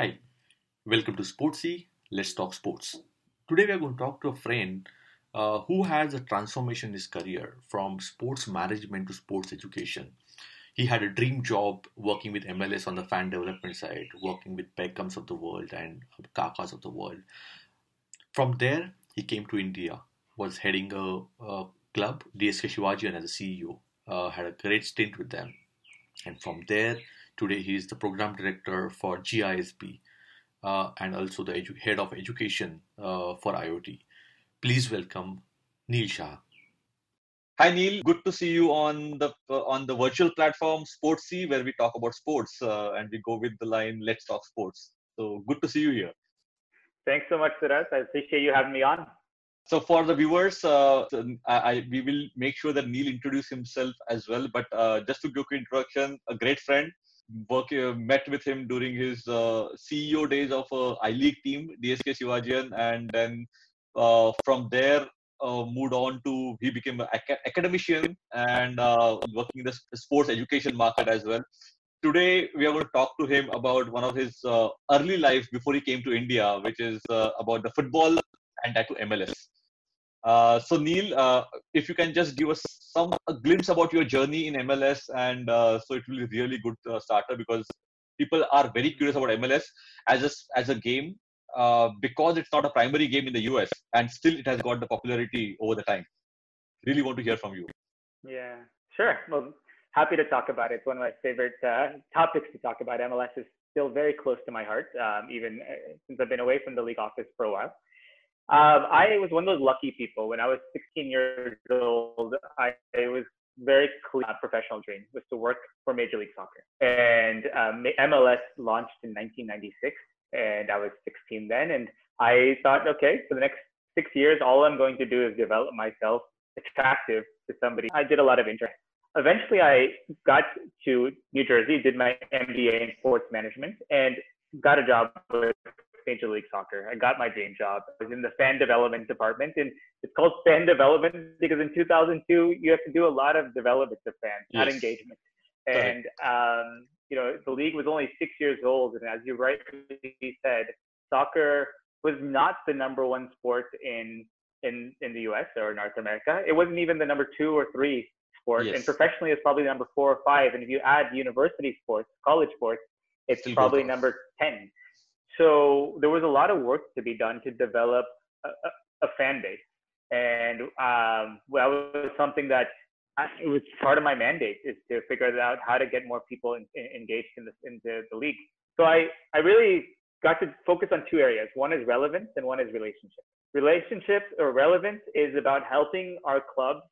Hi, welcome to Sportsy. Let's talk sports. Today we are going to talk to a friend uh, who has a transformation in his career from sports management to sports education. He had a dream job working with MLS on the fan development side, working with Beckhams of the world and Kakas of the world. From there, he came to India, was heading a, a club, DSK Shivajian as a CEO, uh, had a great stint with them. And from there, today he is the program director for GISB uh, and also the edu- head of education uh, for IoT. Please welcome Neil Shah. Hi Neil, good to see you on the uh, on the virtual platform Sportsy, where we talk about sports uh, and we go with the line "Let's talk sports." So good to see you here. Thanks so much, Suras. I appreciate you having me on. So for the viewers, uh, I, I, we will make sure that Neil introduce himself as well. But uh, just to give an introduction, a great friend, work uh, met with him during his uh, CEO days of a I League team, DSK Shivajian, and then uh, from there uh, moved on to he became an ac- academician and uh, working in the sports education market as well. Today we are going to talk to him about one of his uh, early life before he came to India, which is uh, about the football and that to MLS. Uh, so Neil, uh, if you can just give us some a glimpse about your journey in MLS, and so it will be really good starter because people are very curious about MLS as a, as a game uh, because it's not a primary game in the US and still it has got the popularity over the time. Really want to hear from you. Yeah, sure. Well, happy to talk about it. It's one of my favorite uh, topics to talk about. MLS is still very close to my heart, um, even uh, since I've been away from the league office for a while. Um, I was one of those lucky people. When I was 16 years old, I, was very clear professional dream was to work for Major League Soccer. And um, MLS launched in 1996 and I was 16 then. And I thought, okay, for the next six years, all I'm going to do is develop myself attractive to somebody. I did a lot of interest. Eventually, I got to New Jersey, did my MBA in sports management, and got a job with Major League Soccer. I got my dream job. I was in the fan development department, and it's called fan development because in 2002 you have to do a lot of development of fans, yes. not engagement. And um, you know, the league was only six years old, and as you rightly said, soccer was not the number one sport in in in the U.S. or North America. It wasn't even the number two or three sport, yes. and professionally, it's probably number four or five. And if you add university sports, college sports, it's Still probably number ten. So there was a lot of work to be done to develop a, a, fan base, and um, well, that was something that it was part of my mandate is to figure out how to get more people in, in, engaged in the, the league. So I, I really got to focus on two areas. One is relevance and one is relationship. Relationship or relevance is about helping our clubs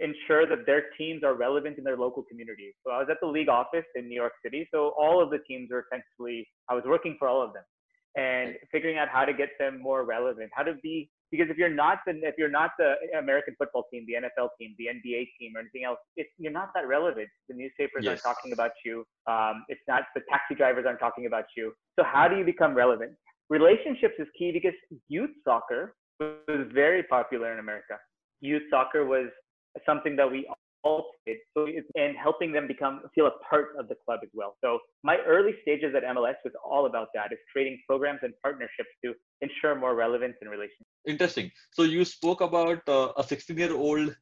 ensure that their teams are relevant in their local communities. So I was at the league office in New York City. So all of the teams were essentially, I was working for all of them and figuring out how to get them more relevant, how to be because if you're not the if you're not the American football team, the NFL team, the NBA team, or anything else, it's, you're not that relevant. The newspapers yes. aren't talking about you. Um, it's not the taxi drivers aren't talking about you. So how do you become relevant? Relationships is key because youth soccer was very popular in America. Youth soccer was something that we it. So it's, and helping them become feel a part of the club as well. So my early stages at MLS was all about that. Is creating programs and partnerships to ensure more relevance and relations. Interesting. So you spoke about uh, a 16 year old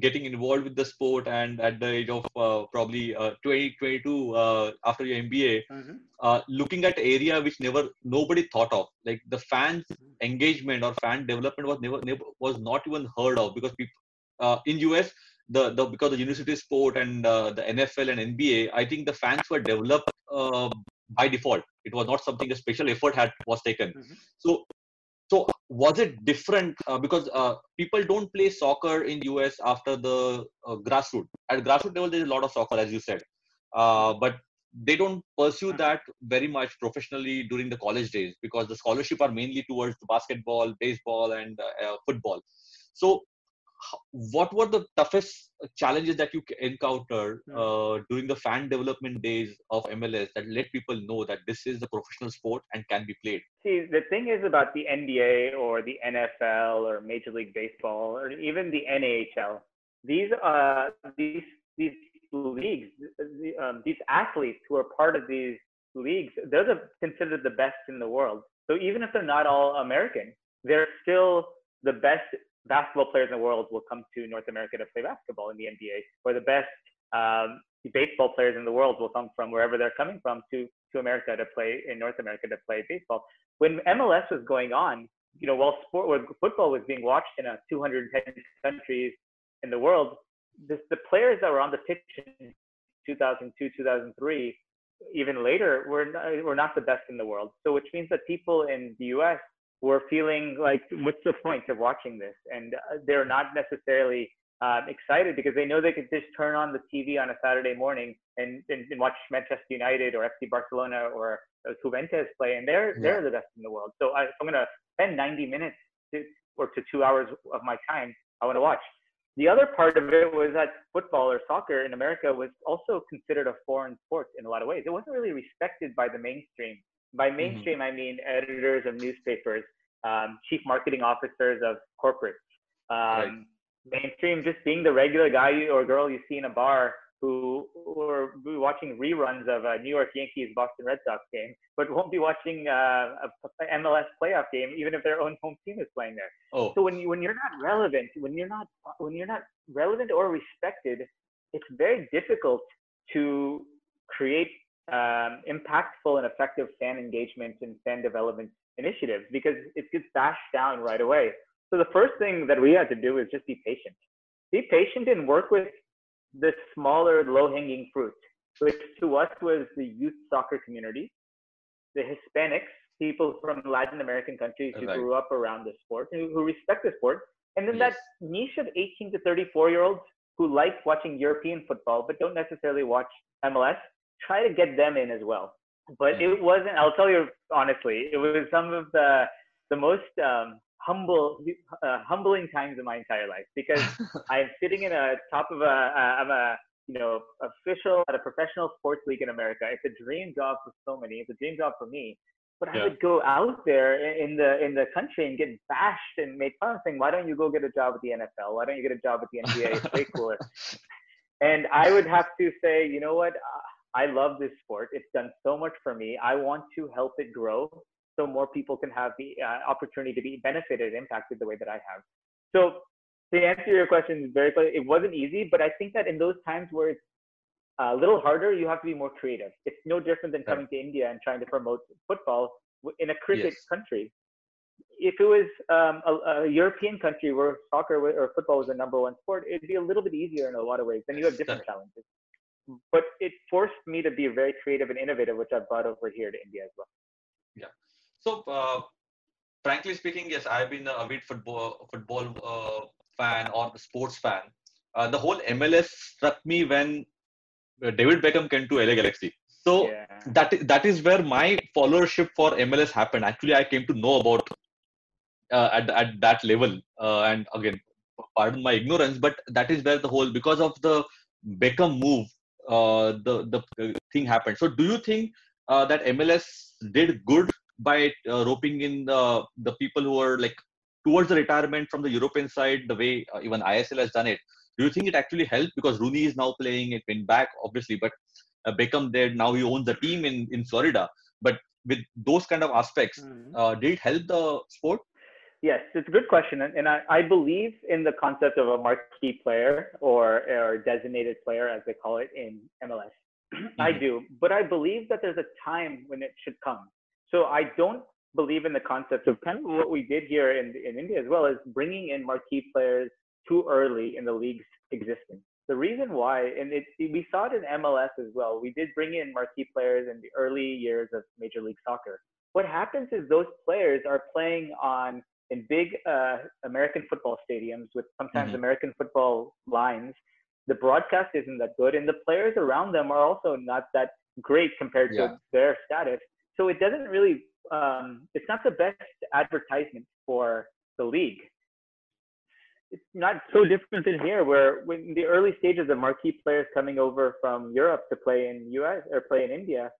getting involved with the sport and at the age of uh, probably uh, 20 22 uh, after your mba mm-hmm. uh, looking at area which never nobody thought of like the fans mm-hmm. engagement or fan development was never, never was not even heard of because people uh, in us the, the because the university sport and uh, the NFL and NBA, I think the fans were developed uh, by default. It was not something a special effort had was taken. Mm-hmm. So, so was it different uh, because uh, people don't play soccer in US after the uh, grassroots. At grassroots level, there's a lot of soccer, as you said, uh, but they don't pursue mm-hmm. that very much professionally during the college days because the scholarship are mainly towards basketball, baseball, and football. So what were the toughest challenges that you encountered hmm. uh, during the fan development days of MLS that let people know that this is a professional sport and can be played? See, the thing is about the NBA or the NFL or Major League Baseball or even the NHL. These uh these these leagues, um, these athletes who are part of these leagues, they're the, considered the best in the world. So even if they're not all American, they're still the best basketball players in the world will come to North America to play basketball in the NBA, or the best um, baseball players in the world will come from wherever they're coming from to to America to play in North America to play baseball. When MLS was going on, you know, while sport, while football was being watched in a 210 countries in the world, this, the players that were on the pitch in 2002, 2003, even later, were not, were not the best in the world. So, which means that people in the U.S. were feeling like, what's the point of watching this? And uh, they're not necessarily um, excited because they know they could just turn on the TV on a Saturday morning and, and, and watch Manchester United or FC Barcelona or Juventus play, and they're yeah. they're the best in the world. So I, am going to spend 90 minutes to, or to two hours of my time. I want to watch. The other part of it was that football or soccer in America was also considered a foreign sport in a lot of ways. It wasn't really respected by the mainstream. By mm-hmm. mainstream, mm-hmm. I mean editors of newspapers, um, chief marketing officers of corporates. Um, right mainstream just being the regular guy or girl you see in a bar who are watching reruns of a New York Yankees Boston Red Sox game, but won't be watching uh, a MLS playoff game even if their own home team is playing there. Oh. So when you, when you're not relevant, when you're not when you're not relevant or respected, it's very difficult to create um, impactful and effective fan engagement and fan development initiatives because it gets bashed down right away. So the first thing that we had to do is just be patient. Be patient and work with the smaller, low-hanging fruit, which to us was the youth soccer community, the Hispanics, people from Latin American countries who grew up around the sport, who, who respect the sport, and then yes. that niche of 18 to 34 year olds who like watching European football but don't necessarily watch MLS, try to get them in as well. But it wasn't. I'll tell you honestly, it was some of the the most um, humble, uh, humbling times in my entire life because I'm sitting in a top of a, uh, I'm a, you know, official at a professional sports league in America. It's a dream job for so many. It's a dream job for me. But yeah. I would go out there in the in the country and get bashed and made fun of, saying, "Why don't you go get a job at the NFL? Why don't you get a job at the NBA? It's way cooler." and I would have to say, you know what? I love this sport. It's done so much for me. I want to help it grow so more people can have the uh, opportunity to be benefited, and impacted the way that I have. So to answer your question very clearly, it wasn't easy, but I think that in those times where it's a little harder, you have to be more creative. It's no different than coming to India and trying to promote football in a cricket yes. country. If it was um, a, a, European country where soccer or football was the number one sport, it'd be a little bit easier in a lot of ways. Then you have different challenges. But it forced me to be very creative and innovative, which I've brought over here to India as well. Yeah. So, uh, frankly speaking, yes, I've been a big football football uh, fan or the sports fan. Uh, the whole MLS struck me when uh, David Beckham came to LA Galaxy. So yeah. that that is where my followership for MLS happened. Actually, I came to know about uh, at at that level. Uh, and again, pardon my ignorance, but that is where the whole because of the Beckham move, the the thing happened. So, do you think uh, that MLS did good by uh, roping in the the people who are like towards the retirement from the European side, the way uh, even ISL has done it. Do you think it actually helped because Rooney is now playing it went back obviously, but uh, Beckham there now he owns the team in in Florida. But with those kind of aspects, mm-hmm. uh, did it help the sport? Yes, it's a good question, and, and I, I, believe in the concept of a marquee player or or designated player, as they call it in MLS. Mm-hmm. I do, but I believe that there's a time when it should come. So I don't believe in the concept of kind of what we did here in, in India as well as bringing in marquee players too early in the league's existence. The reason why, and it, we saw it in MLS as well, we did bring in marquee players in the early years of Major League Soccer. What happens is those players are playing on in big uh, American football stadiums with sometimes mm-hmm. American football lines. The broadcast isn't that good, and the players around them are also not that great compared yeah. to their status so it doesn't really um, it's not the best advertisement for the league it's not so different in here where when the early stages of marquee players coming over from europe to play in us or play in india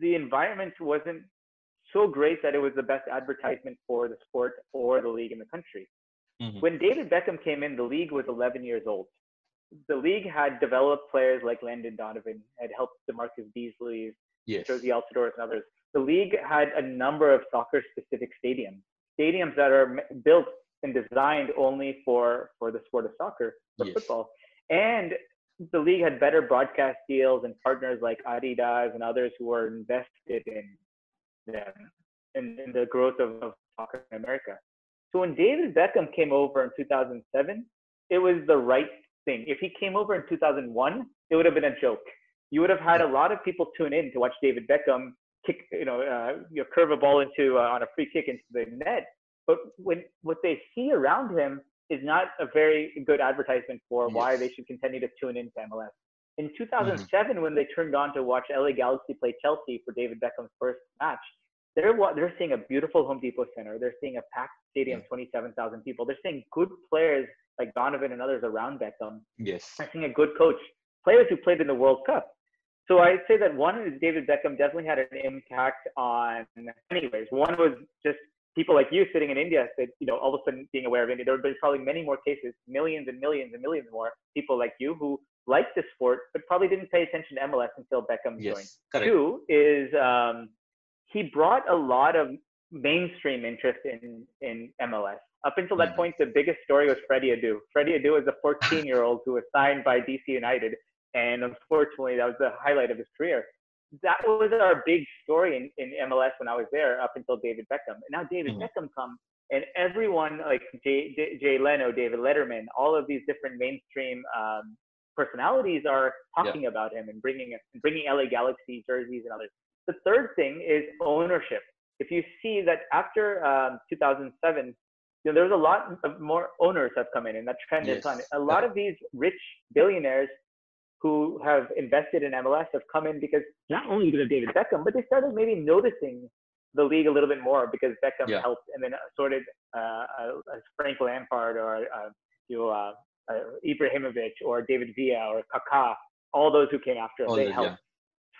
the environment wasn't so great that it was the best advertisement for the sport or the league in the country mm-hmm. when david beckham came in the league was 11 years old the league had developed players like landon donovan had helped damarcus beasley yes. Jozy Altidore and others. The league had a number of soccer-specific stadiums, stadiums that are built and designed only for for the sport of soccer, for yes. football. And the league had better broadcast deals and partners like Adidas and others who were invested in them in, in the growth of, of soccer in America. So when David Beckham came over in 2007, it was the right thing. If he came over in 2001, it would have been a joke. You would have had a lot of people tune in to watch David Beckham kick, you know, uh, you know curve a ball into uh, on a free kick into the net. But when what they see around him is not a very good advertisement for yes. why they should continue to tune into MLS. In 2007, mm-hmm. when they turned on to watch LA Galaxy play Chelsea for David Beckham's first match, they're they're seeing a beautiful Home Depot Center. They're seeing a packed stadium, 27,000 people. They're seeing good players like Donovan and others around Beckham. Yes. They're seeing a good coach, players who played in the World Cup. So I'd say that one is David Beckham definitely had an impact on anyways. One was just people like you sitting in India that, you know, all of a sudden being aware of India. There would be probably many more cases, millions and millions and millions more people like you who liked the sport, but probably didn't pay attention to MLS until Beckham yes, joined. Correct. Two is um, he brought a lot of mainstream interest in in MLS. Up until that mm-hmm. point, the biggest story was Freddie Adu. Freddie Adu is a 14 year old who was signed by DC United, and unfortunately, that was the highlight of his career. That was our big story in, in MLS when I was there, up until David Beckham. And now David mm-hmm. Beckham comes, and everyone like Jay, Jay, Jay, Leno, David Letterman, all of these different mainstream um, personalities are talking yeah. about him and bringing bringing LA Galaxy jerseys and others. The third thing is ownership. If you see that after um, 2007, you know, there's a lot of more owners have come in, and that trend yes. is on. A lot of these rich billionaires who have invested in MLS have come in because not only because of David Beckham, but they started maybe noticing the league a little bit more because Beckham yeah. helped, and then sorted uh, uh, Frank Lampard or uh, you know uh, uh, Ibrahimovic or David Villa or Kaká, all those who came after him, they helped. Yeah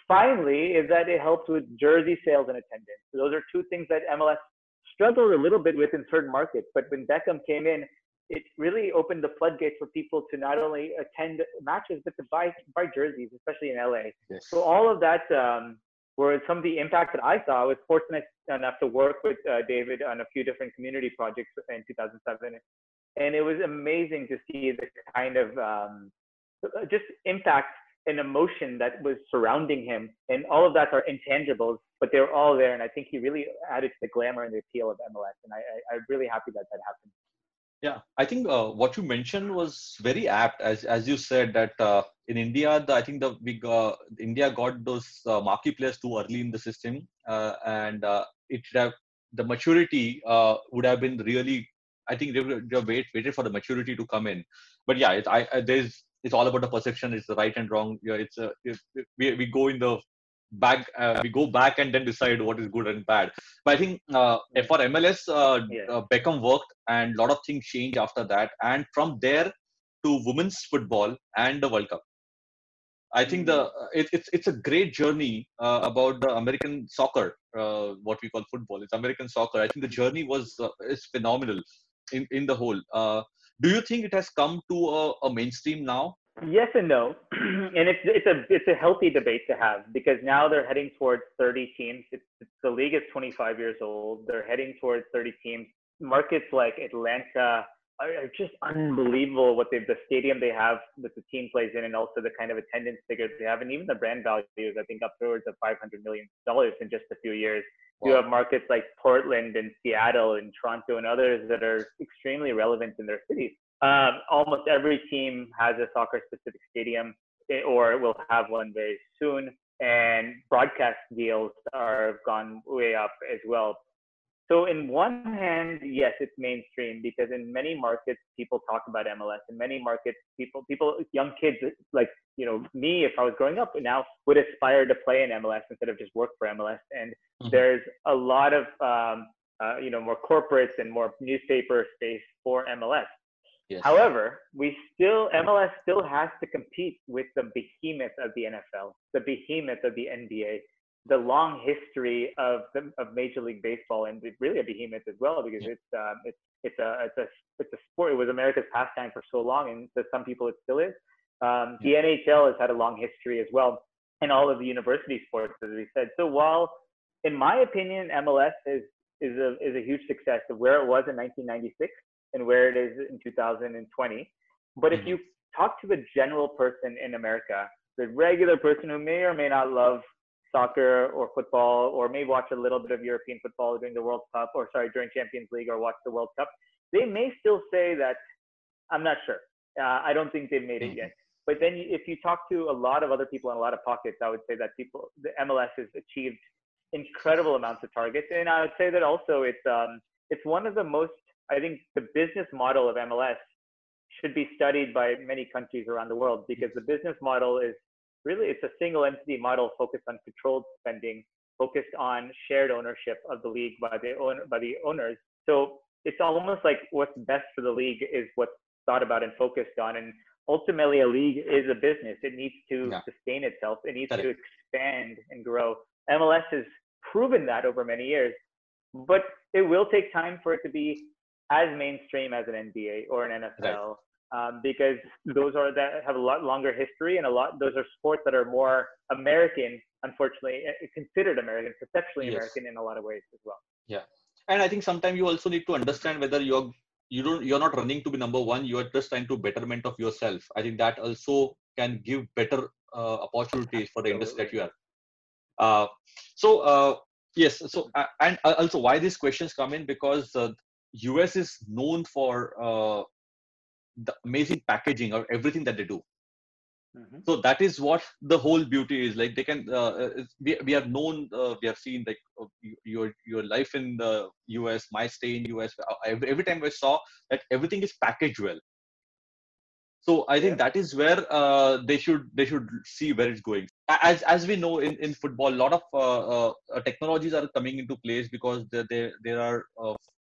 finally is that it helps with jersey sales and attendance. So those are two things that MLS struggled a little bit with in certain markets. But when Beckham came in, it really opened the floodgates for people to not only attend matches but to buy buy jerseys, especially in LA. Yes. So all of that um, were some of the impact that I saw. I was fortunate enough to work with uh, David on a few different community projects in 2007, and it was amazing to see the kind of um, just impact an emotion that was surrounding him, and all of that are intangibles, but they're all there. And I think he really added to the glamour and the appeal of MLS, and I, am really happy that that happened. Yeah, I think uh, what you mentioned was very apt, as as you said that uh, in India, the, I think the we got, India got those uh, marquee players too early in the system, uh, and uh, it have the maturity uh, would have been really. I think they, they wait, waited for the maturity to come in, but yeah, it, I, I, there's it's all about the perception. It's the right and wrong. Yeah, it's a it, we we go in the back uh, we go back and then decide what is good and bad but i think uh, for mls uh, yeah. Uh, beckham worked and a lot of things changed after that and from there to women's football and the world cup i think the mm-hmm. uh, it, it's it's a great journey uh, about the american soccer what we call football it's american soccer i think the journey was is phenomenal in in the whole do you think it has come to a, a mainstream now? Yes and no, and it's it's a it's a healthy debate to have because now they're heading towards 30 teams. It's, it's, the league is 25 years old. They're heading towards 30 teams. Markets like Atlanta are, just unbelievable. What they the stadium they have that the team plays in, and also the kind of attendance figures they have, and even the brand values. I think upwards of 500 million dollars in just a few years. Wow. You have markets like Portland and Seattle and Toronto and others that are extremely relevant in their cities. Um, almost every team has a soccer specific stadium eh, or will have one very soon. And broadcast deals are gone way up as well. So in one hand, yes, it's mainstream because in many markets people talk about MLS. In many markets, people, people, young kids like you know me, if I was growing up now, would aspire to play in MLS instead of just work for MLS. And mm-hmm. there's a lot of um, uh, you know more corporates and more newspaper space for MLS. Yes. However, we still MLS still has to compete with the behemoth of the NFL, the behemoth of the NBA the long history of the, of Major League Baseball and really a behemoth as well because yeah. it's um, it's it's a it's a it's a sport. It was America's pastime for so long, and to some people it still is. Um, the NHL has had a long history as well. and all of the university sports, as we said. So while, in my opinion, MLS is is a is a huge success of where it was in 1996 and where it is in 2020. But if mm-hmm. you talk to the general person in America, the regular person who may or may not love soccer or football or may watch a little bit of European football during the World Cup or sorry during Champions League or watch the World Cup, they may still say that I'm not sure. Uh, I don't think they've made it yet. Mm-hmm. But then if you talk to a lot of other people in a lot of pockets, I would say that people the MLS has achieved incredible amounts of targets, and I would say that also it's um, it's one of the most I think the business model of MLS should be studied by many countries around the world because the business model is really it's a single entity model focused on controlled spending, focused on shared ownership of the league by the owner by the owners. So it's almost like what's best for the league is what's thought about and focused on. And ultimately, a league is a business. It needs to yeah. sustain itself. It needs that to is. expand and grow. MLS has proven that over many years, but it will take time for it to be as mainstream as an NBA or an NFL. Right um, because those are that have a lot longer history and a lot those are sports that are more American, unfortunately, eh, considered American, perceptually yes. American in a lot of ways as well. Yeah, and I think sometimes you also need to understand whether you're you don't you're not running to be number one. You are just trying to betterment of yourself. I think that also can give better uh, opportunities for the industry that you are. Uh, so uh, yes, so uh, and also why these questions come in because the US uh, is known for uh, the amazing packaging or everything that they do mm-hmm. so that is what the whole beauty is like they can uh, uh we, we have known uh, we have seen like uh, your your life in the us my stay in us uh, every, every time i saw that everything is packaged well so i think yeah. that is where uh, they should they should see where it's going as as we know in, in football a lot of technologies are coming into place because there there, there are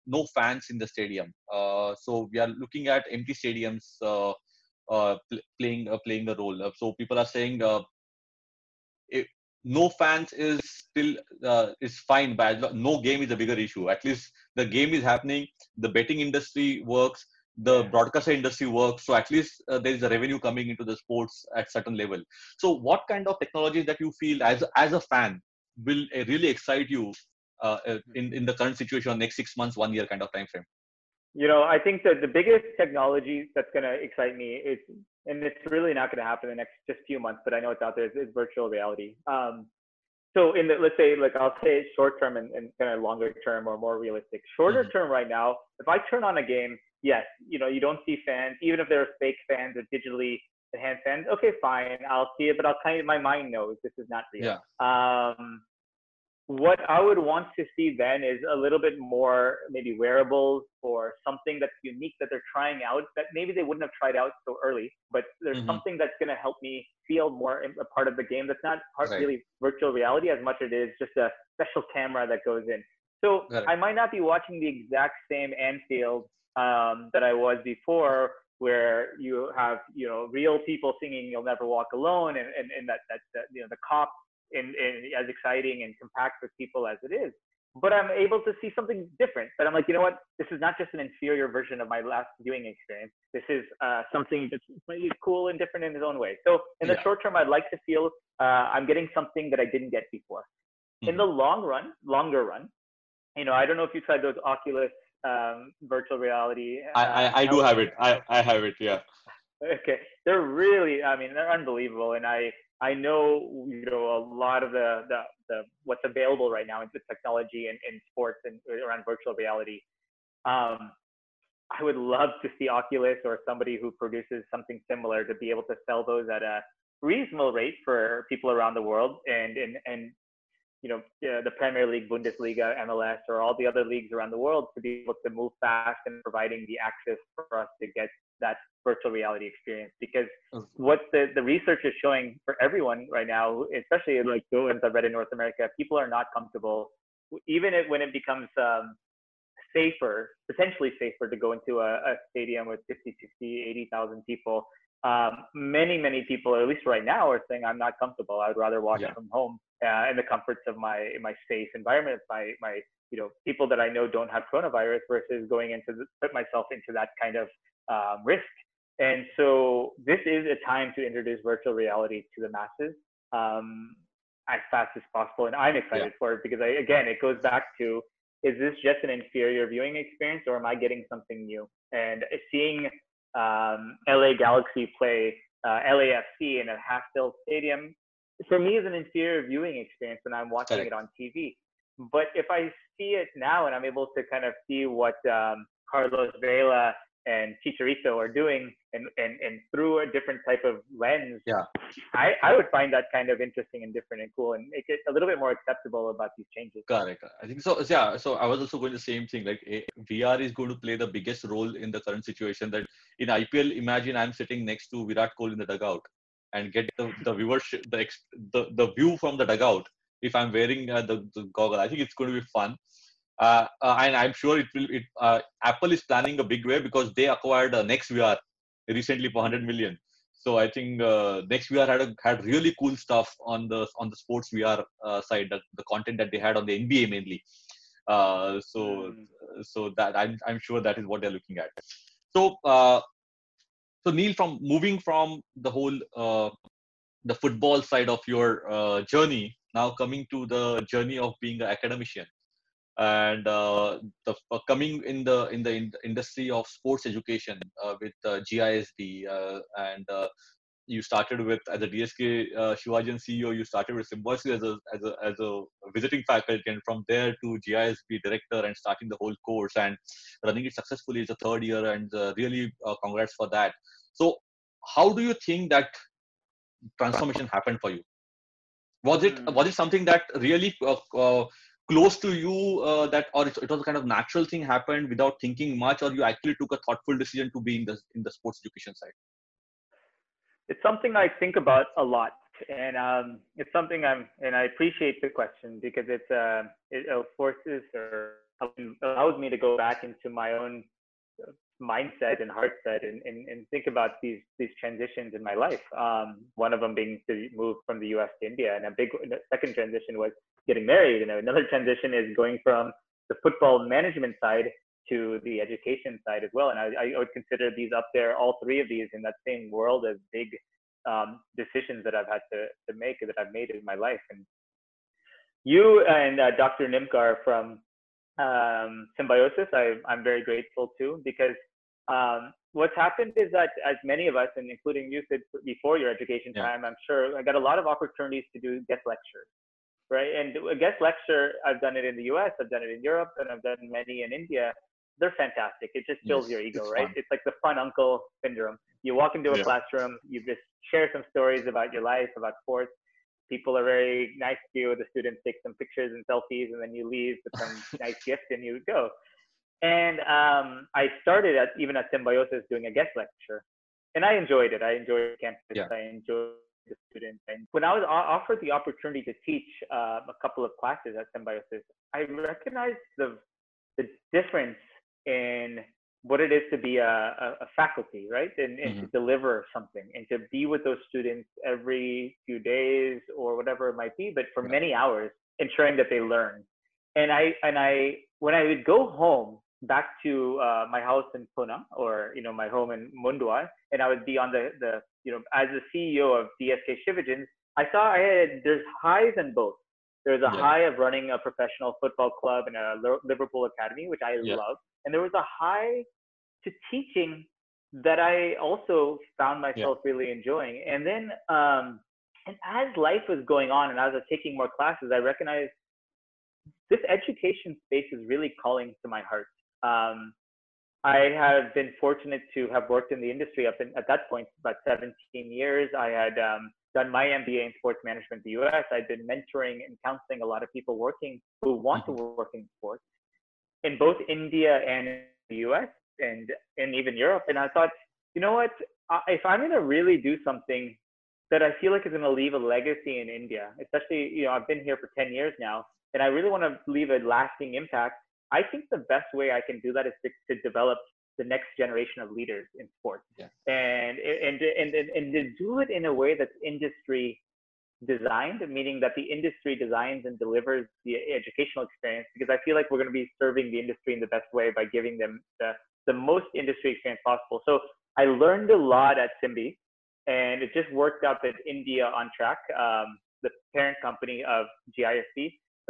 no fans in the stadium. Uh, so we are looking at empty stadiums uh, uh, pl- playing playing the role. so people are saying it, no fans is still uh, is fine but no game is a bigger issue at least the game is happening the betting industry works the broadcaster industry works so at least uh, there is a revenue coming into the sports at certain level so what kind of technologies that you feel as as a fan will uh, really excite you uh, uh, hmm. in in the current situation, next six months, one year kind of time frame? You know, I think that the biggest technology that's going to excite me is, and it's really not going to happen in the next just few months, but I know it's out there, is, is virtual reality. Um, so in the let's say like I'll say short term and, and kind of longer term or more realistic. Shorter mm-hmm. term right now, if I turn on a game, yes, you know, you don't see fans, even if there's fake fans or digitally enhanced fans, okay, fine, I'll see it, but I'll kind of my mind knows this is not real. Yeah. Um, what I would want to see then is a little bit more maybe wearables or something that's unique that they're trying out that maybe they wouldn't have tried out so early, but there's mm-hmm. something that's going to help me feel more a part of the game that's not part right. really virtual reality as much as it is just a special camera that goes in. So I might not be watching the exact same Anfield um, that I was before, where you have you know real people singing "You'll Never Walk Alone" and and, and that, that that you know the cops in, in, as exciting and compact for people as it is. But I'm able to see something different. But I'm like, you know what? This is not just an inferior version of my last viewing experience. This is uh, something that's really cool and different in its own way. So in the yeah. short term, I'd like to feel uh, I'm getting something that I didn't get before. Mm-hmm. In the long run, longer run, you know, I don't know if you tried those Oculus um, virtual reality. Uh, I, I, I do have it. I, I have it. Yeah. Okay, they're really. I mean, they're unbelievable, and I I know you know a lot of the the, the what's available right now in the technology and in sports and around virtual reality. Um, I would love to see Oculus or somebody who produces something similar to be able to sell those at a reasonable rate for people around the world and and and you know the Premier League, Bundesliga, MLS, or all the other leagues around the world to be able to move fast and providing the access for us to get that virtual reality experience because what the, the research is showing for everyone right now, especially like the ones I've read in North America, people are not comfortable, even if, when it becomes um, safer, potentially safer to go into a, a stadium with 50, 60, 80,000 people. Um, many, many people, at least right now, are saying, I'm not comfortable. I would rather watch yeah. from home uh, in the comforts of my, my safe environment, my, my, you know, people that I know don't have coronavirus versus going into the, put myself into that kind of um, risk. And so this is a time to introduce virtual reality to the masses. um, as fast as possible. And I'm excited yeah. for it because I, again, it goes back to, is this just an inferior viewing experience or am I getting something new? And seeing um, LA Galaxy play uh, LAFC in a half-filled stadium, for me is an inferior viewing experience when I'm watching Correct. it on TV. But if I see it now and I'm able to kind of see what um, Carlos Vela and Chicharito are doing and, and, and through a different type of lens, yeah. I, I would find that kind of interesting and different and cool and make it a little bit more acceptable about these changes. Correct. I think so. Yeah. So I was also going the same thing. Like VR is going to play the biggest role in the current situation that in IPL, imagine I'm sitting next to Virat Kohli in the dugout and get the, the viewership, the, the, the view from the dugout if I'm wearing uh, the, the goggle. I think it's going to be fun. Uh, uh, and I'm sure it will. It, uh, Apple is planning a big way because they acquired uh, NextVR recently for 100 million. So I think uh, NextVR had a, had really cool stuff on the on the sports VR uh, side. That the content that they had on the NBA mainly. Uh, so mm. so that I'm I'm sure that is what they're looking at. So so Neil, from moving from the whole the football side of your journey, now coming to the journey of being an academician and uh, the uh, coming in the in the in industry of sports education uh, with uh, GISB uh, and uh, you started with as a DSK uh, Shivajian CEO. You started with Symbiosis as a as a as a visiting faculty, and from there to GISB director and starting the whole course and running it successfully is the third year. And really, congrats for that. So, how do you think that transformation happened for you? Was it mm. was it something that really close to you uh, that or it, it, was a kind of natural thing happened without thinking much or you actually took a thoughtful decision to be in the in the sports education side it's something i think about a lot and um, it's something i'm and i appreciate the question because it's uh, it forces or allows me to go back into my own mindset and heart set and, and, and think about these these transitions in my life. Um, one of them being to move from the U.S. to India, and a big second transition was getting married. And another transition is going from the football management side to the education side as well. And I, I would consider these up there, all three of these in that same world as big um, decisions that I've had to, to make that I've made in my life. And you and uh, Dr. Nimkar from um, Symbiosis, I, I'm very grateful to because um, what's happened is that as many of us, and including you said before your education yeah. time, I'm sure I got a lot of opportunities to do guest lectures, right? And a guest lecture, I've done it in the U.S., I've done it in Europe, and I've done many in India. They're fantastic. It just fills yes, your ego, it's right? Fun. It's like the fun uncle syndrome. You walk into a yeah. classroom, you just share some stories about your life, about sports, people are very nice to you. The students take some pictures and selfies, and then you leave with some nice gift and you go. And um, I started at even at Symbiosis doing a guest lecture, and I enjoyed it. I enjoyed campus. Yeah. I enjoyed the students. And when I was offered the opportunity to teach uh, a couple of classes at Symbiosis, I recognized the the difference in what it is to be a, a, faculty, right? And, and mm-hmm. to deliver something and to be with those students every few days or whatever it might be, but for many hours, ensuring that they learn. And I, and I, when I would go home back to uh, my house in Pune or, you know, my home in Mundhwa, and I would be on the, the, you know, as the CEO of DSK Shivajians, I saw I had, there's highs and both. There's a yeah. high of running a professional football club and a Liverpool academy, which I yeah. love. And there was a high to teaching that I also found myself yeah. really enjoying. And then, um, and as life was going on and as I was taking more classes, I recognized this education space is really calling to my heart. Um, I have been fortunate to have worked in the industry up in, at that point about 17 years. I had um, done my MBA in sports management in the US. I'd been mentoring and counseling a lot of people working who want mm-hmm. to work in sports in both India and the US and and even Europe. And I thought, you know what? If I'm going to really do something that I feel like is going to leave a legacy in India, especially you know I've been here for 10 years now, and I really want to leave a lasting impact. I think the best way I can do that is to, to develop the next generation of leaders in sports, yeah. and, and and and and to do it in a way that's industry designed, meaning that the industry designs and delivers the educational experience. Because I feel like we're going to be serving the industry in the best way by giving them the the most industry experience possible. So I learned a lot at Simbi. and it just worked out that India on track, um, the parent company of GISB,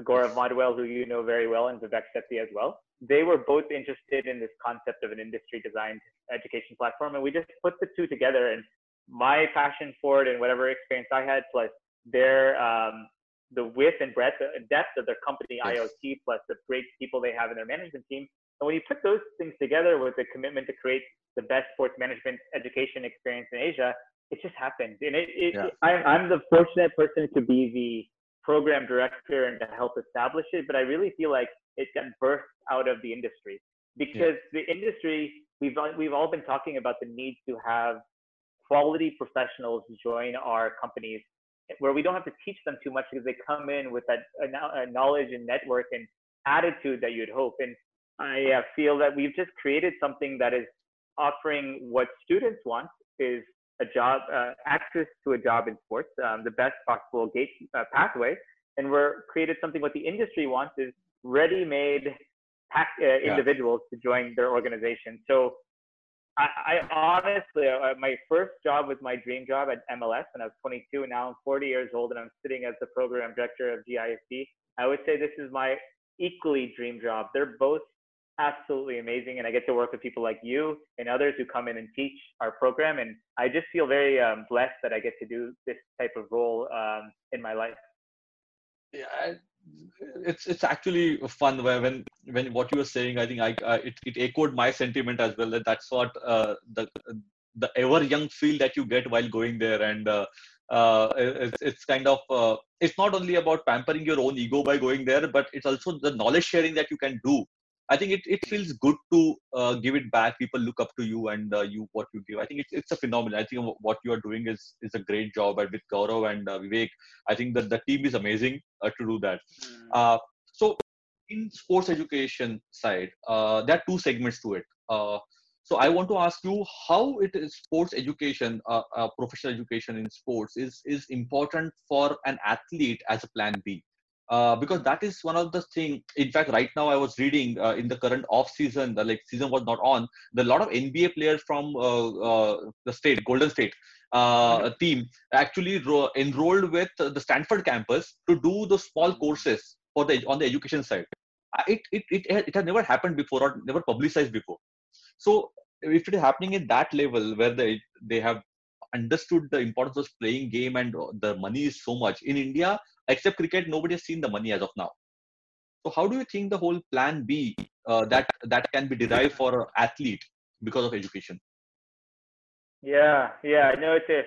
Gaurav Madhwal, who you know very well, and Vivek Sethi as well, they were both interested in this concept of an industry designed education platform. And we just put the two together and my passion for it and whatever experience I had, plus their, um, the width and breadth and depth of their company yes. IoT, plus the great people they have in their management team. And when you put those things together with the commitment to create the best sports management education experience in Asia, it just happened. And it, it, yeah. I, I'm the fortunate person to be the program director and to help establish it, but I really feel like it got birthed out of the industry because yeah. the industry we've we've all been talking about the need to have quality professionals join our companies where we don't have to teach them too much because they come in with that uh, knowledge and network and attitude that you'd hope. And I uh, feel that we've just created something that is offering what students want is a job, uh, access to a job in sports, um, the best possible gate uh, pathway. And we're created something what the industry wants is ready-made pack, uh, yeah. individuals to join their organization. So I, I honestly, uh, my first job was my dream job at MLS when I was 22. And now I'm 40 years old and I'm sitting as the program director of GISB. I would say this is my equally dream job. They're both absolutely amazing. And I get to work with people like you and others who come in and teach our program. And I just feel very um, blessed that I get to do this type of role um, in my life. Yeah, it's it's actually fun when when what you were saying. I think I uh, it it echoed my sentiment as well. That that's what uh, the the ever young feel that you get while going there and. Uh, uh, it's, it's kind of uh, it's not only about pampering your own ego by going there but it's also the knowledge sharing that you can do I think it, it feels good to uh, give it back. People look up to you and uh, you what you give. I think it's, it's a phenomenon. I think what you are doing is is a great job. And with Gaurav and uh, Vivek, I think that the team is amazing uh, to do that. Hmm. Uh, so in sports education side, uh, there are two segments to it. so I want to ask you how it is sports education, professional education in sports is is important for an athlete as a plan B uh, because that is one of the thing. In fact, right now I was reading uh, in the current off season, the like season was not on. The lot of NBA players from uh, uh, the state, Golden State uh, team, actually ro- enrolled with the Stanford campus to do the small courses for the on the education side. It it it, it has never happened before or never publicized before. So if it is happening at that level where they they have understood the importance of playing game and the money is so much in India except cricket, nobody has seen the money as of now. So how do you think the whole plan B uh, that that can be derived for athlete because of education? Yeah, yeah, I know it's a,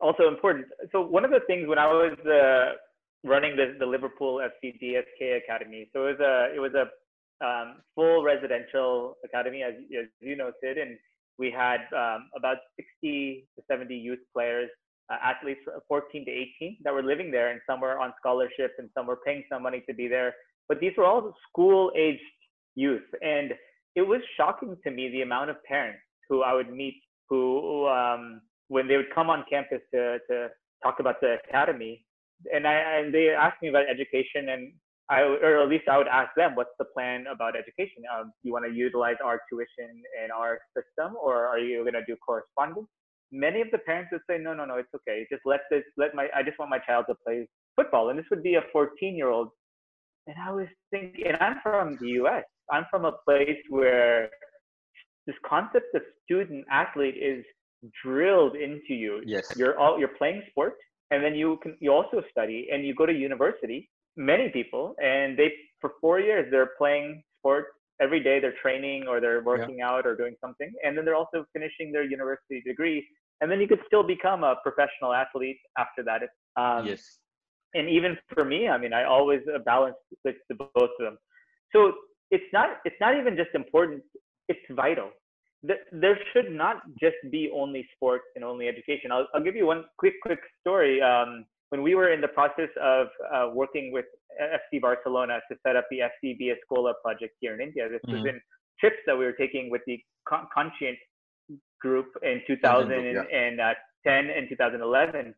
also important. So one of the things when I was uh, running the, the Liverpool FC DSK Academy, so it was a it was a um, full residential academy, as, as you know, Sid, and we had um, about 60 to 70 youth players uh, athletes 14 to 18 that were living there and some were on scholarships and some were paying some money to be there but these were all school aged youth and it was shocking to me the amount of parents who i would meet who um, when they would come on campus to, to talk about the academy and i and they asked me about education and I, or at least I would ask them, what's the plan about education? Um, do you want to utilize our tuition in our system, or are you going to do correspondence? Many of the parents would say, no, no, no, it's okay. Just let this, let my, I just want my child to play football. And this would be a 14 year old. And I was thinking, and I'm from the US. I'm from a place where this concept of student athlete is drilled into you. Yes. You're all, you're playing sport and then you can, you also study and you go to university. Many people, and they, for four years, they're playing sport every day they're training or they're working yeah. out or doing something and then they're also finishing their university degree and then you could still become a professional athlete after that. Um, yes. And even for me, I mean, I always balance the, the both of them. So it's not it's not even just important; it's vital. There should not just be only sports and only education. I'll, I'll give you one quick quick story. Um, when we were in the process of uh, working with FC Barcelona to set up the FC Via Scuola project here in India, this mm-hmm. was in trips that we were taking with the Con- Conscient group in 2010 yeah. and 2011.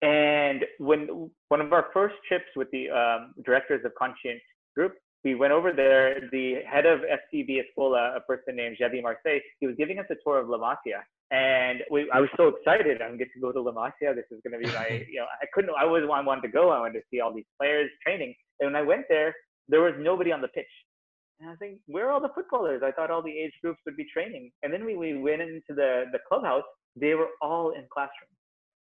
And when one of our first trips with the um, directors of Conscient Group, we went over there. The head of FC Via Scuola, a person named Javi Marseille, he was giving us a tour of La Masia. And we, I was so excited. I'm get to go to La Masia. This is going to be my, you know, I couldn't, I was, I wanted to go. I wanted to see all these players training. And when I went there, there was nobody on the pitch. And I think, where are all the footballers? I thought all the age groups would be training. And then we, we went into the, the clubhouse. They were all in classrooms.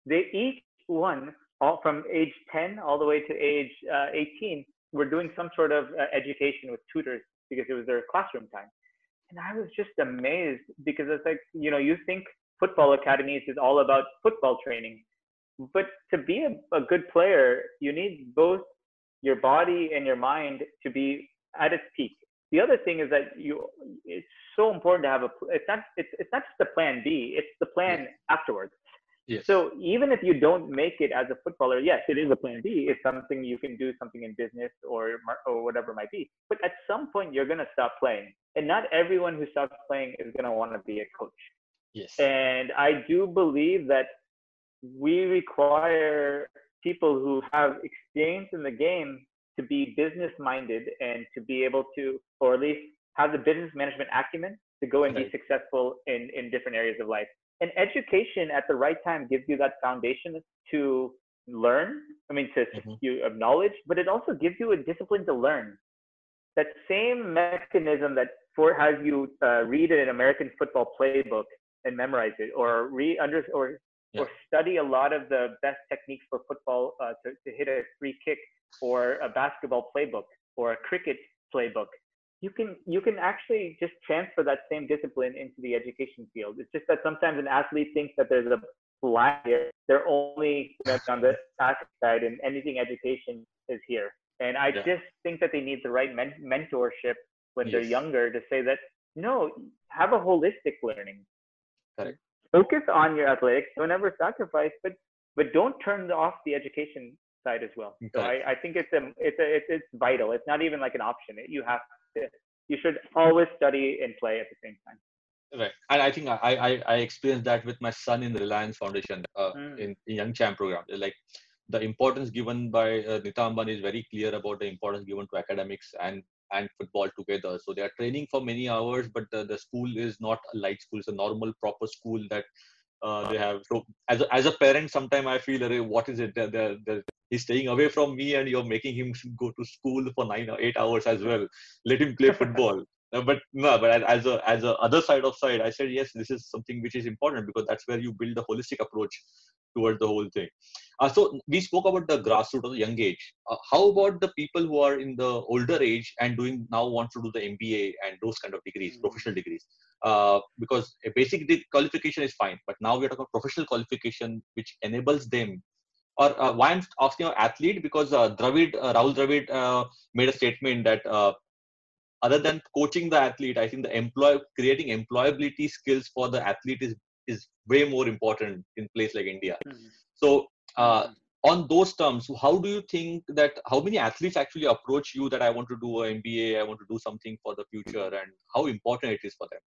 They each one, all from age 10 all the way to age uh, 18, were doing some sort of uh, education with tutors because it was their classroom time. And I was just amazed because it's like, you know, you think football academies is all about football training. But to be a, a good player, you need both your body and your mind to be at its peak. The other thing is that you it's so important to have a it's not it's, it's not just the plan B, it's the plan afterwards. Yes. So even if you don't make it as a footballer, yes, it is a plan B. It's something you can do something in business or or whatever it might be. But at some point, you're gonna stop playing, and not everyone who stops playing is gonna want to be a coach. Yes. And I do believe that we require people who have experience in the game to be business minded and to be able to, or at least have the business management acumen to go and be successful in, in different areas of life. And education at the right time gives you that foundation to learn. I mean, to mm-hmm. you of knowledge, but it also gives you a discipline to learn. That same mechanism that for has you uh, read an American football playbook and memorize it, or read under or yeah. or study a lot of the best techniques for football uh, to, to hit a free kick or a basketball playbook or a cricket playbook you can you can actually just transfer that same discipline into the education field it's just that sometimes an athlete thinks that there's a line here they're only on the athlete side and anything education is here and i yeah. just think that they need the right men- mentorship when yes. they're younger to say that no have a holistic learning Correct focus on your athletics. Don't ever sacrifice, but but don't turn off the education side as well. Okay. So I, I think it's a it's a it's, it's vital. It's not even like an option. You have to you should always study and play at the same time. Right, and I think I I, I experienced that with my son in the Reliance Foundation uh, mm. in, in Young Champ program. Like the importance given by uh, Ambani is very clear about the importance given to academics and and football together. So they are training for many hours, but the, the school is not a light school. It's a normal, proper school that uh, they have. So as a, as a parent, sometimes I feel, what is it? They're, they're, they're, he's staying away from me, and you're making him go to school for nine or eight hours as well. Let him play football. Uh, but no, but as a as a other side of side, I said yes, this is something which is important because that's where you build a holistic approach towards the whole thing. Uh, so we spoke about the grassroots of the young age. Uh, how about the people who are in the older age and doing now want to do the MBA and those kind of degrees, mm-hmm. professional degrees? Uh, because a basic qualification is fine, but now we're talking about professional qualification which enables them. Or uh, why I'm asking an athlete because uh, Dravid, uh, Rahul Dravid uh, made a statement that other than coaching the athlete, I think the employ creating employability skills for the athlete is is way more important in place like India. Mm-hmm. So uh, mm-hmm. on those terms, how do you think that how many athletes actually approach you that I want to do an MBA, I want to do something for the future, and how important it is for them?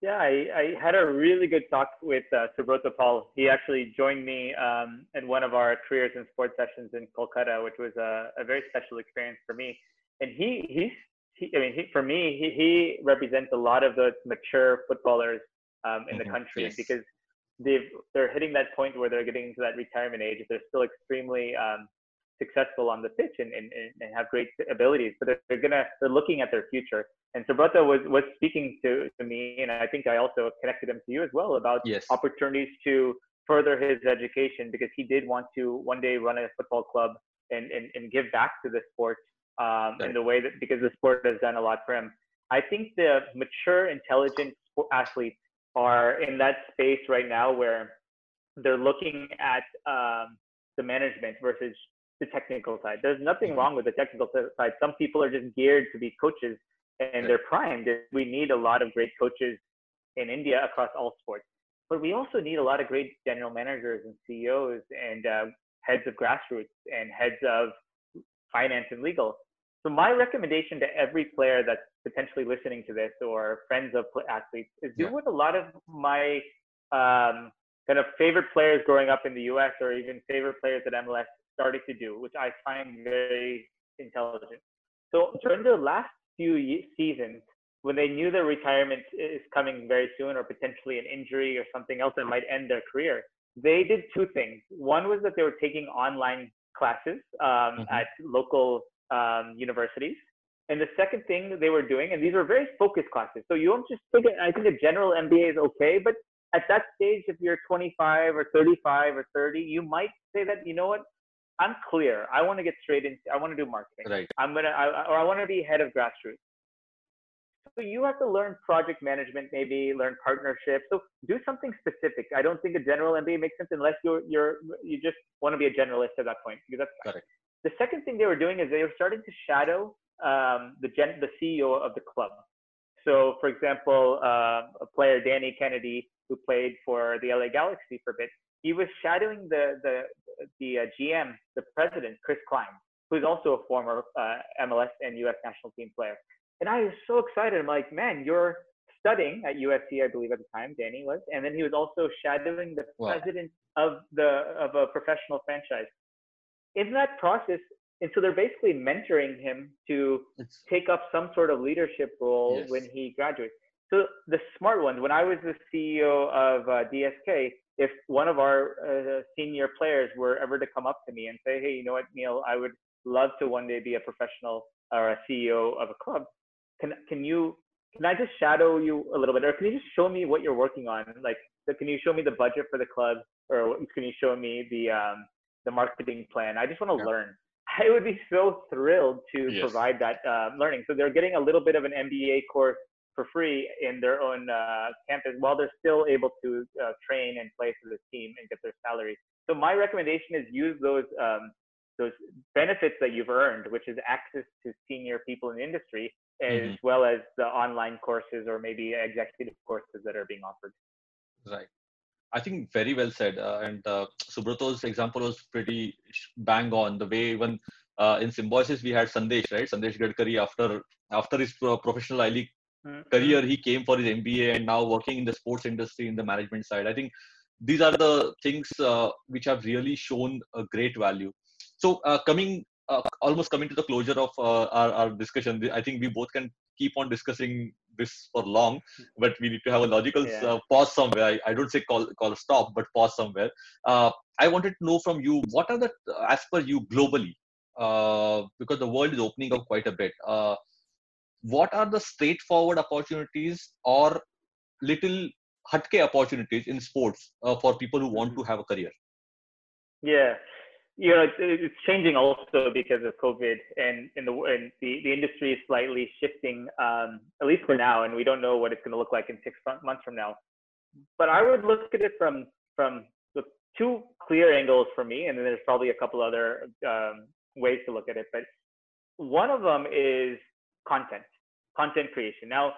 Yeah, I, I had a really good talk with uh, Subrata Paul. He actually joined me um, in one of our careers in sports sessions in Kolkata, which was a, a very special experience for me. And he, he's, he, I mean, he, for me, he, he represents a lot of those mature footballers um, in mm-hmm. the country yes. because they've they're hitting that point where they're getting into that retirement age. They're still extremely um, successful on the pitch and, and, and have great abilities, but they're, they're gonna they're looking at their future. And Subrata was was speaking to, to me, and I think I also connected him to you as well about yes. opportunities to further his education because he did want to one day run a football club and and, and give back to the sport um, in the way that because the sport has done a lot for him. I think the mature, intelligent athletes are in that space right now where they're looking at um, the management versus the technical side. There's nothing mm-hmm. wrong with the technical side. Some people are just geared to be coaches and they're primed. We need a lot of great coaches in India across all sports. But we also need a lot of great general managers and CEOs and uh, heads of grassroots and heads of finance and legal. So my recommendation to every player that's potentially listening to this or friends of athletes is do yeah. what a lot of my um, kind of favorite players growing up in the US or even favorite players at MLS started to do, which I find very intelligent. So during the last few seasons, when they knew their retirement is coming very soon or potentially an injury or something else that might end their career, they did two things. One was that they were taking online classes um, mm-hmm. at local um, universities. And the second thing they were doing, and these were very focused classes. So you don't just think, it, I think a general MBA is okay, but at that stage, if you're 25 or 35 or 30, you might say that, you know what, I'm clear. I want to get straight into, I want to do marketing. Right. I'm going to, or I want to be head of grassroots. So you have to learn project management, maybe learn partnership. So do something specific. I don't think a general MBA makes sense unless you're you're you just want to be a generalist at that point. Because that's Correct. The second thing they were doing is they were starting to shadow um, the gen- the CEO of the club. So, for example, uh, a player Danny Kennedy, who played for the LA Galaxy for a bit, he was shadowing the the the uh, GM, the president, Chris Klein, who's also a former uh, MLS and U.S. national team player. And I was so excited. I'm like, man, you're studying at USC, I believe at the time, Danny was, and then he was also shadowing the wow. president of the of a professional franchise. In that process, and so they're basically mentoring him to it's, take up some sort of leadership role yes. when he graduates. So the smart ones, when I was the CEO of uh, DSK, if one of our uh, senior players were ever to come up to me and say, "Hey, you know what, Neil, I would love to one day be a professional or a CEO of a club," can can you can I just shadow you a little bit, or can you just show me what you're working on? Like, can you show me the budget for the club, or can you show me the um, the marketing plan? I just want to yeah. learn. I would be so thrilled to yes. provide that uh, learning. So they're getting a little bit of an MBA course for free in their own uh, campus while they're still able to uh, train and play for the team and get their salary. So my recommendation is use those um, those benefits that you've earned, which is access to senior people in the industry, as mm-hmm. well as the online courses or maybe executive courses that are being offered. Right. I think very well said. Uh, and uh, Subrata's example was pretty bang on. The way even uh, in Symbiosis we had Sandesh, right? Sandesh Gadkari after after his professional I League mm-hmm. career, he came for his MBA and now working in the sports industry in the management side. I think these are the things uh, which have really shown a great value. So uh, coming uh, almost coming to the closure of uh, our, our, discussion, I think we both can keep on discussing this for long, but we need to have a logical yeah. uh, pause somewhere. I, I, don't say call call a stop, but pause somewhere. Uh, I wanted to know from you what are the as per you globally, uh, because the world is opening up quite a bit. Uh, what are the straightforward opportunities or little hatke opportunities in sports for people who want mm-hmm. to have a career? Yeah you know, it's, it's changing also because of COVID, and in the and the, the industry is slightly shifting, um, at least for now, and we don't know what it's going to look like in six months from now. But I would look at it from from the two clear angles for me, and then there's probably a couple other um, ways to look at it. But one of them is content, content creation. Now,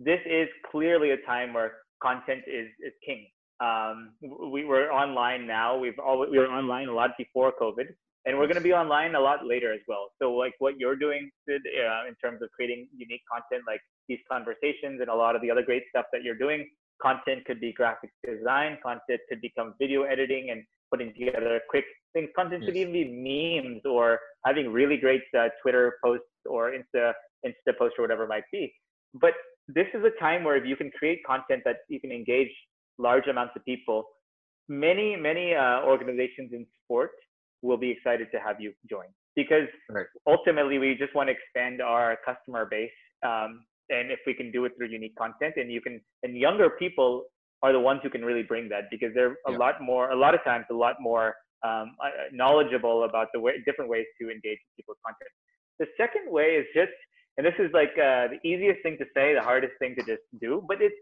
this is clearly a time where content is is king. Um, we were online now. We've always, we were online a lot before COVID, and we're going to be online a lot later as well. So like what you're doing, Sid, uh, in terms of creating unique content, like these conversations and a lot of the other great stuff that you're doing. Content could be graphic design. Content could become video editing and putting together quick things. Content yes. could even be memes or having really great uh, Twitter posts or Insta Insta posts or whatever it might be. But this is a time where if you can create content that you can engage large amounts of people, many, many uh, organizations in sport will be excited to have you join because right. ultimately we just want to expand our customer base. Um, and if we can do it through unique content and you can, and younger people are the ones who can really bring that because they're a yeah. lot more, a lot of times, a lot more um, uh, knowledgeable about the way, different ways to engage people's content. The second way is just, and this is like uh, the easiest thing to say, the hardest thing to just do, but it's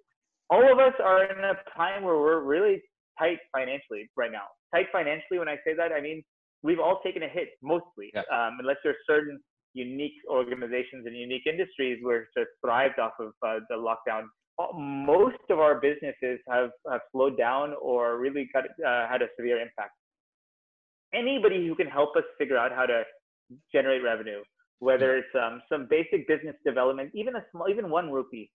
all of us are in a time where we're really tight financially right now. Tight financially, when I say that, I mean we've all taken a hit mostly, yeah. um, unless there's certain unique organizations and unique industries where just thrived off of uh, the lockdown. Most of our businesses have, have slowed down or really got, uh, had a severe impact. Anybody who can help us figure out how to generate revenue, whether it's um, some basic business development, even a small, even one rupee,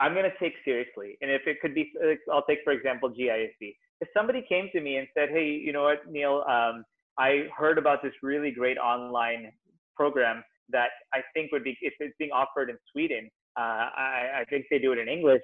I'm going to take seriously. And if it could be, I'll take, for example, GISB. If somebody came to me and said, hey, you know what, Neil, um, I heard about this really great online program that I think would be, if it's being offered in Sweden, Uh, I, I think they do it in English.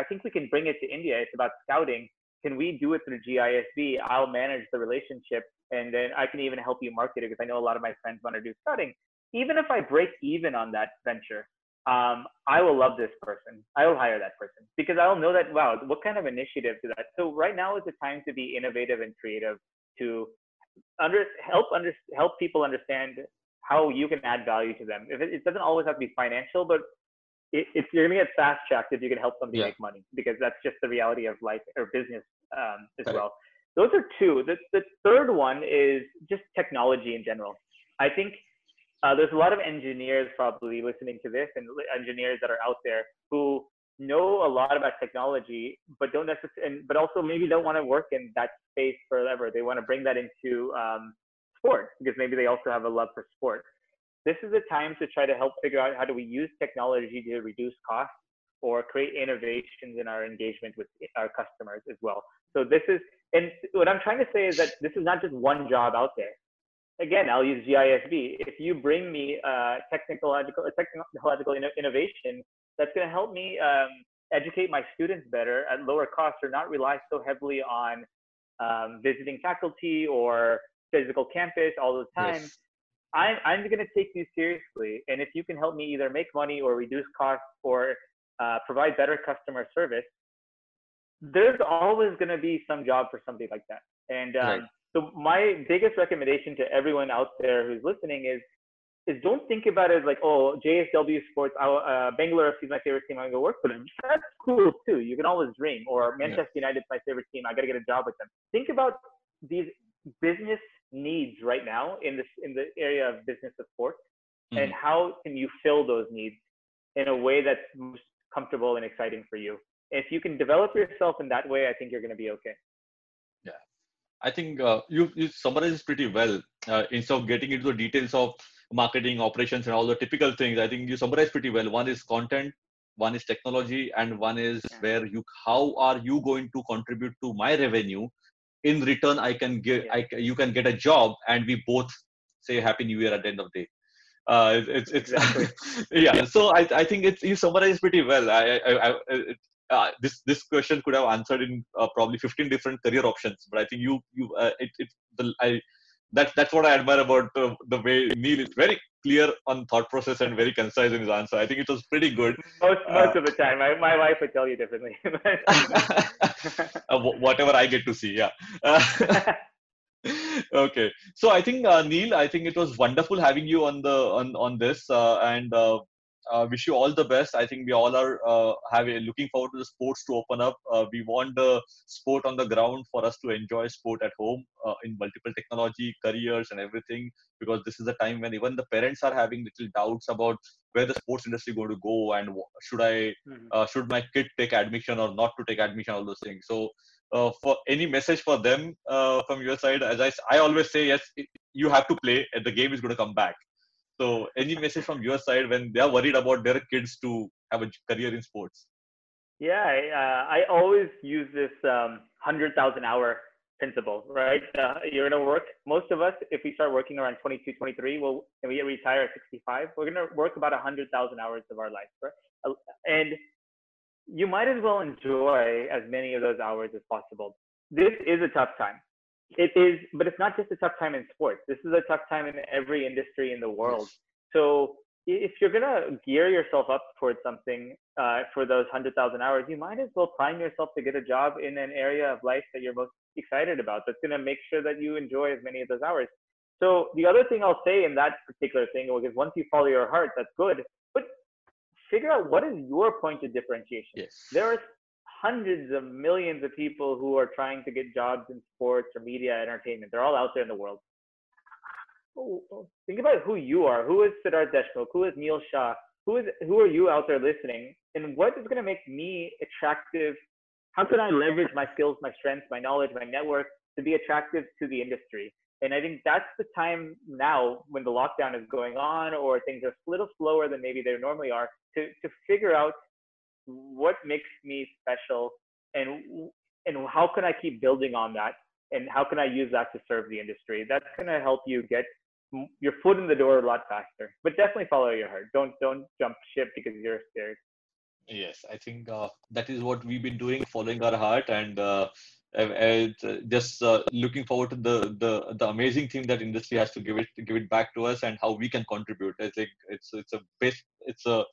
I think we can bring it to India. It's about scouting. Can we do it through GISB? I'll manage the relationship, and then I can even help you market it because I know a lot of my friends want to do scouting. Even if I break even on that venture, um, I will love this person. I will hire that person because I'll know that wow, what kind of initiative is that? So right now is the time to be innovative and creative to under help under help people understand how you can add value to them. If it, it doesn't always have to be financial, but it, it's you're gonna get fast tracked if you can help somebody yeah. make money because that's just the reality of life or business um, as right. well. Those are two. The the third one is just technology in general. I think uh, there's a lot of engineers probably listening to this and engineers that are out there who know a lot about technology, but don't necessarily, but also maybe don't want to work in that space forever. They want to bring that into um, sport because maybe they also have a love for sport. This is a time to try to help figure out how do we use technology to reduce costs or create innovations in our engagement with our customers as well. So this is, and what I'm trying to say is that this is not just one job out there again, I'll use GISB. If you bring me uh, technological, technological innovation that's going to help me um, educate my students better at lower cost or not rely so heavily on um, visiting faculty or physical campus all the time, yes. I'm, I'm going to take you seriously. And if you can help me either make money or reduce costs or uh, provide better customer service, there's always going to be some job for somebody like that. And um, right. So my biggest recommendation to everyone out there who's listening is is don't think about it as like, oh, JSW Sports, uh, Bangalore FC is my favorite team. I'm gonna go work for them. That's cool too. You can always dream. Or Manchester yeah. United is my favorite team. I gotta get a job with them. Think about these business needs right now in this in the area of business of sports, mm-hmm. and how can you fill those needs in a way that's most comfortable and exciting for you. If you can develop yourself in that way, I think you're gonna be okay. I think uh, you, you summarize pretty well. Uh, instead of getting into the details of marketing, operations, and all the typical things, I think you summarize pretty well. One is content, one is technology, and one is where you how are you going to contribute to my revenue. In return, I can get I, you can get a job, and we both say Happy New Year at the end of the day. Uh, it's it's, exactly. yeah. So I I think it's you summarize pretty well. I, I, I uh, this this question could have answered in uh, probably 15 different career options but i think you you uh, it, it the, I, that's that's what i admire about uh, the way neil is very clear on thought process and very concise in his answer. I think it was pretty good. Most most of the time. My, my wife would tell you differently. Uh, whatever i get to see yeah. Okay. So i think uh, neil i think it was wonderful having you on the on on this uh, and uh, uh, wish you all the best. I think we all are uh, having looking forward to the sports to open up. Uh, we want the sport on the ground for us to enjoy sport at home uh, in multiple technology, careers, and everything. Because this is a time when even the parents are having little doubts about where the sports industry going to go and should I mm-hmm. Uh, should my kid take admission or not to take admission, all those things. So. Uh, for any message for them from your side, as I, I always say, yes, you have to play, and the game is going to come back so, any message from your side when they are worried about their kids to have a career in sports? Yeah, I, uh, I always use this um, 100,000 hour principle, right? Uh, you're going to work, most of us, if we start working around 22, 23, we'll, and we retire at 65, we're going to work about 100,000 hours of our life, right? Uh, and you might as well enjoy as many of those hours as possible. This is a tough time it is, but it's not just a tough time in sports. This is a tough time in every industry in the world. Yes. So if you're gonna gear yourself up towards something uh, for those hundred thousand hours, you might as well prime yourself to get a job in an area of life that you're most excited about. That's gonna make sure that you enjoy as many of those hours. So the other thing I'll say in that particular thing is once you follow your heart, that's good. But figure out what is your point of differentiation. Yes. There are hundreds of millions of people who are trying to get jobs in sports or media entertainment. They're all out there in the world. Think about who you are. Who is Siddharth Deshmukh? Who is Neil Shah? Who is who are you out there listening? And what is going to make me attractive? How can I leverage my skills, my strengths, my knowledge, my network to be attractive to the industry? And I think that's the time now when the lockdown is going on or things are a little slower than maybe they normally are to, to figure out what makes me special and and how can I keep building on that and how can I use that to serve the industry? That's going to help you get your foot in the door a lot faster. But definitely follow your heart. Don't don't jump ship because you're scared. Yes, I think uh, that is what we've been doing, following our heart, and uh, and just uh, looking forward to the, the the amazing thing that industry has to give it give it back to us, and how we can contribute. I think it's it's a best it's a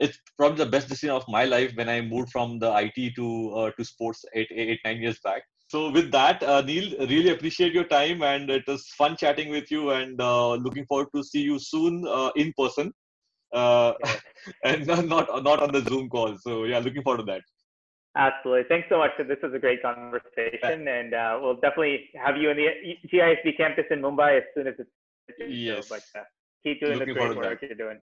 it's probably the best decision of my life when I moved from the IT to uh, to sports eight, eight nine years back. So with that, uh, Neil, really appreciate your time, and it was fun chatting with you, and uh, looking forward to see you soon uh, in person, uh, and not not on the Zoom call. So yeah, looking forward to that. Absolutely. Thanks so much. This was a great conversation, and uh, we'll definitely have you in the GISB campus in Mumbai as soon as it's. Yes. But keep doing Looking the great work you're doing.